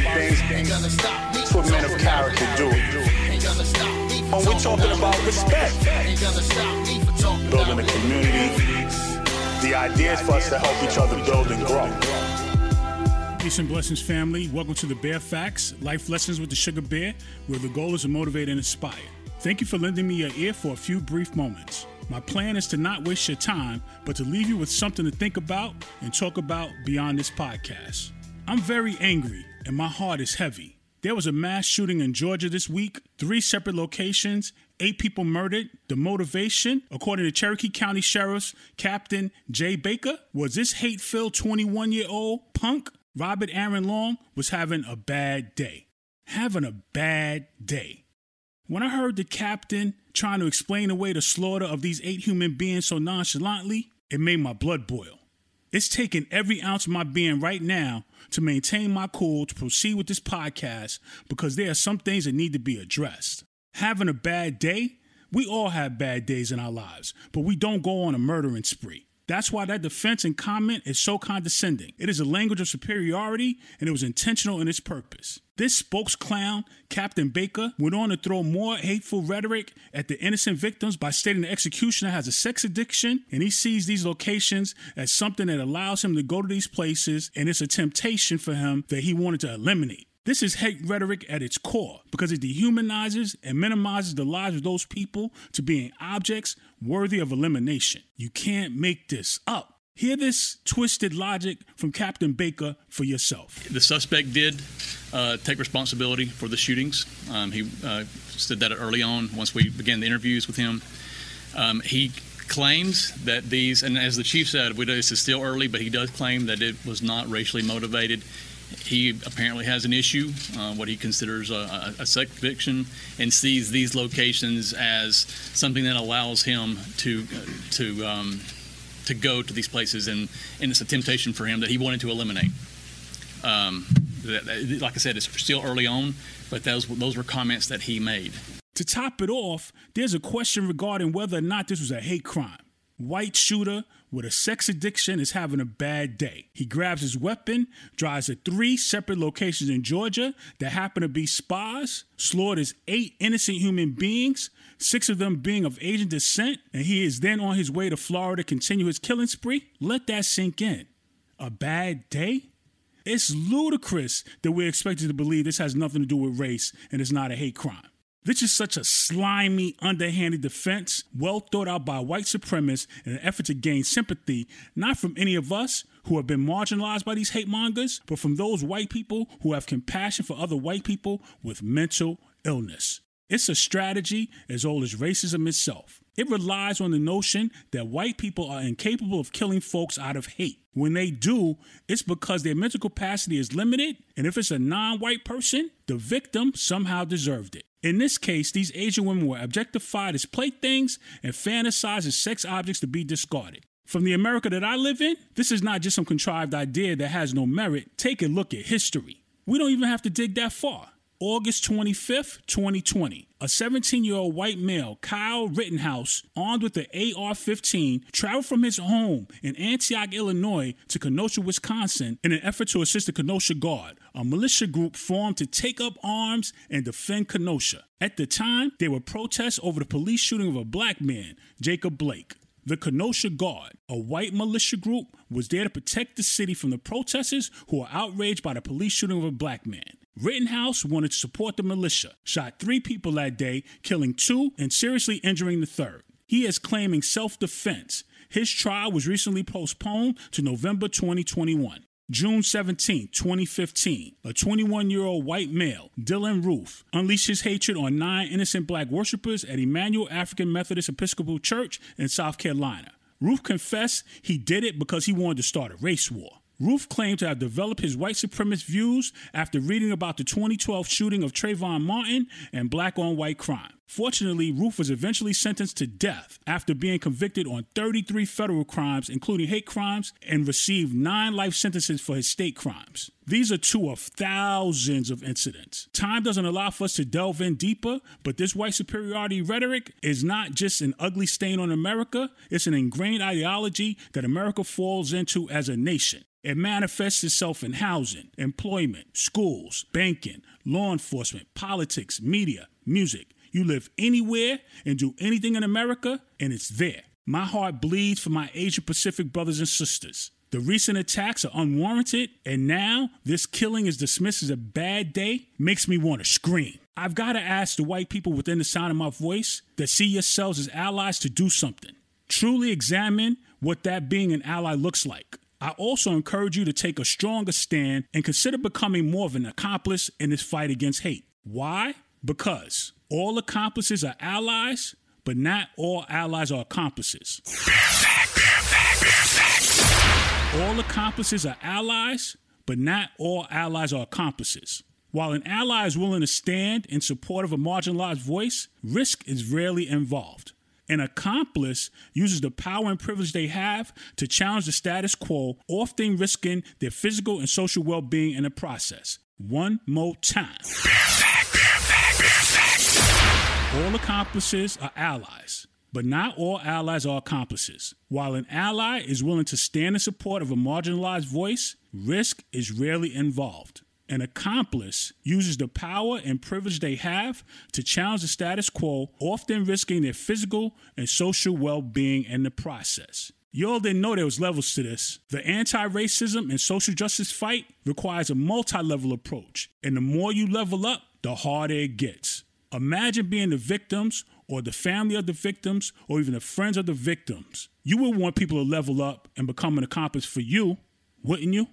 things that's what men of character do. When we're talking about respect, building a community, the idea is for us to help each other build and grow. Peace and blessings, family. Welcome to the Bear Facts, Life Lessons with the Sugar Bear, where the goal is to motivate and inspire. Thank you for lending me your ear for a few brief moments. My plan is to not waste your time, but to leave you with something to think about and talk about beyond this podcast. I'm very angry, and my heart is heavy. There was a mass shooting in Georgia this week, three separate locations, eight people murdered. The motivation, according to Cherokee County Sheriff's Captain Jay Baker, was this hate filled 21 year old punk, Robert Aaron Long, was having a bad day. Having a bad day. When I heard the captain trying to explain away the slaughter of these eight human beings so nonchalantly, it made my blood boil. It's taking every ounce of my being right now to maintain my cool to proceed with this podcast because there are some things that need to be addressed. Having a bad day? We all have bad days in our lives, but we don't go on a murdering spree. That's why that defense and comment is so condescending. It is a language of superiority and it was intentional in its purpose. This spokes clown, Captain Baker, went on to throw more hateful rhetoric at the innocent victims by stating the executioner has a sex addiction and he sees these locations as something that allows him to go to these places and it's a temptation for him that he wanted to eliminate. This is hate rhetoric at its core because it dehumanizes and minimizes the lives of those people to being objects worthy of elimination. You can't make this up. Hear this twisted logic from Captain Baker for yourself. The suspect did uh, take responsibility for the shootings. Um, he uh, said that early on once we began the interviews with him. Um, he claims that these, and as the chief said, we, know this is still early, but he does claim that it was not racially motivated. He apparently has an issue, uh, what he considers a, a, a sex addiction, and sees these locations as something that allows him to to um, to go to these places, and, and it's a temptation for him that he wanted to eliminate. Um, that, that- like I said, it's still early on, but those those were comments that he made. To top it off, there's a question regarding whether or not this was a hate crime. White shooter with a sex addiction is having a bad day. He grabs his weapon, drives to three separate locations in Georgia that happen to be spas, slaughters eight innocent human beings, six of them being of Asian descent, and he is then on his way to Florida to continue his killing spree. Let that sink in. A bad day? It's ludicrous that we're expected to believe this has nothing to do with race and it's not a hate crime. This is such a slimy, underhanded defense, well thought out by white supremacists in an effort to gain sympathy, not from any of us who have been marginalized by these hate mongers, but from those white people who have compassion for other white people with mental illness. It's a strategy as old as racism itself. It relies on the notion that white people are incapable of killing folks out of hate. When they do, it's because their mental capacity is limited, and if it's a non white person, the victim somehow deserved it. In this case, these Asian women were objectified as playthings and fantasized as sex objects to be discarded. From the America that I live in, this is not just some contrived idea that has no merit. Take a look at history. We don't even have to dig that far. August 25th, 2020. A 17 year old white male, Kyle Rittenhouse, armed with the AR 15, traveled from his home in Antioch, Illinois to Kenosha, Wisconsin in an effort to assist the Kenosha Guard, a militia group formed to take up arms and defend Kenosha. At the time, there were protests over the police shooting of a black man, Jacob Blake. The Kenosha Guard, a white militia group, was there to protect the city from the protesters who were outraged by the police shooting of a black man. Rittenhouse wanted to support the militia, shot three people that day, killing two and seriously injuring the third. He is claiming self defense. His trial was recently postponed to November 2021. June 17, 2015, a 21 year old white male, Dylan Roof, unleashed his hatred on nine innocent black worshippers at Emanuel African Methodist Episcopal Church in South Carolina. Roof confessed he did it because he wanted to start a race war. Roof claimed to have developed his white supremacist views after reading about the 2012 shooting of Trayvon Martin and black on white crime. Fortunately, Roof was eventually sentenced to death after being convicted on 33 federal crimes, including hate crimes, and received nine life sentences for his state crimes. These are two of thousands of incidents. Time doesn't allow for us to delve in deeper, but this white superiority rhetoric is not just an ugly stain on America, it's an ingrained ideology that America falls into as a nation. It manifests itself in housing, employment, schools, banking, law enforcement, politics, media, music. You live anywhere and do anything in America, and it's there. My heart bleeds for my Asian Pacific brothers and sisters. The recent attacks are unwarranted, and now this killing is dismissed as a bad day makes me want to scream. I've got to ask the white people within the sound of my voice that see yourselves as allies to do something. Truly examine what that being an ally looks like. I also encourage you to take a stronger stand and consider becoming more of an accomplice in this fight against hate. Why? Because all accomplices are allies, but not all allies are accomplices. All accomplices are allies, but not all allies are accomplices. While an ally is willing to stand in support of a marginalized voice, risk is rarely involved. An accomplice uses the power and privilege they have to challenge the status quo, often risking their physical and social well being in the process. One more time. All accomplices are allies, but not all allies are accomplices. While an ally is willing to stand in support of a marginalized voice, risk is rarely involved. An accomplice uses the power and privilege they have to challenge the status quo, often risking their physical and social well being in the process. Y'all didn't know there was levels to this. The anti-racism and social justice fight requires a multi-level approach, and the more you level up, the harder it gets. Imagine being the victims or the family of the victims or even the friends of the victims. You would want people to level up and become an accomplice for you, wouldn't you?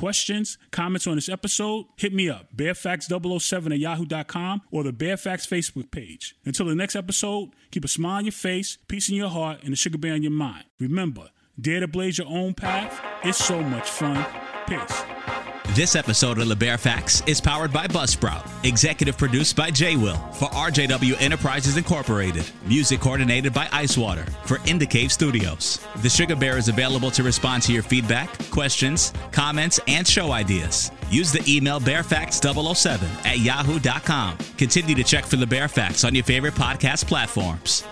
Questions, comments on this episode? Hit me up, barefax007 at yahoo.com or the Bear Facts Facebook page. Until the next episode, keep a smile on your face, peace in your heart, and a sugar bear in your mind. Remember, dare to blaze your own path. It's so much fun. Peace. This episode of The Bear Facts is powered by Buzzsprout, executive produced by J Will for RJW Enterprises Incorporated, music coordinated by Icewater for Indicave Studios. The Sugar Bear is available to respond to your feedback, questions, comments, and show ideas. Use the email barefax007 at yahoo.com. Continue to check for The Bear Facts on your favorite podcast platforms.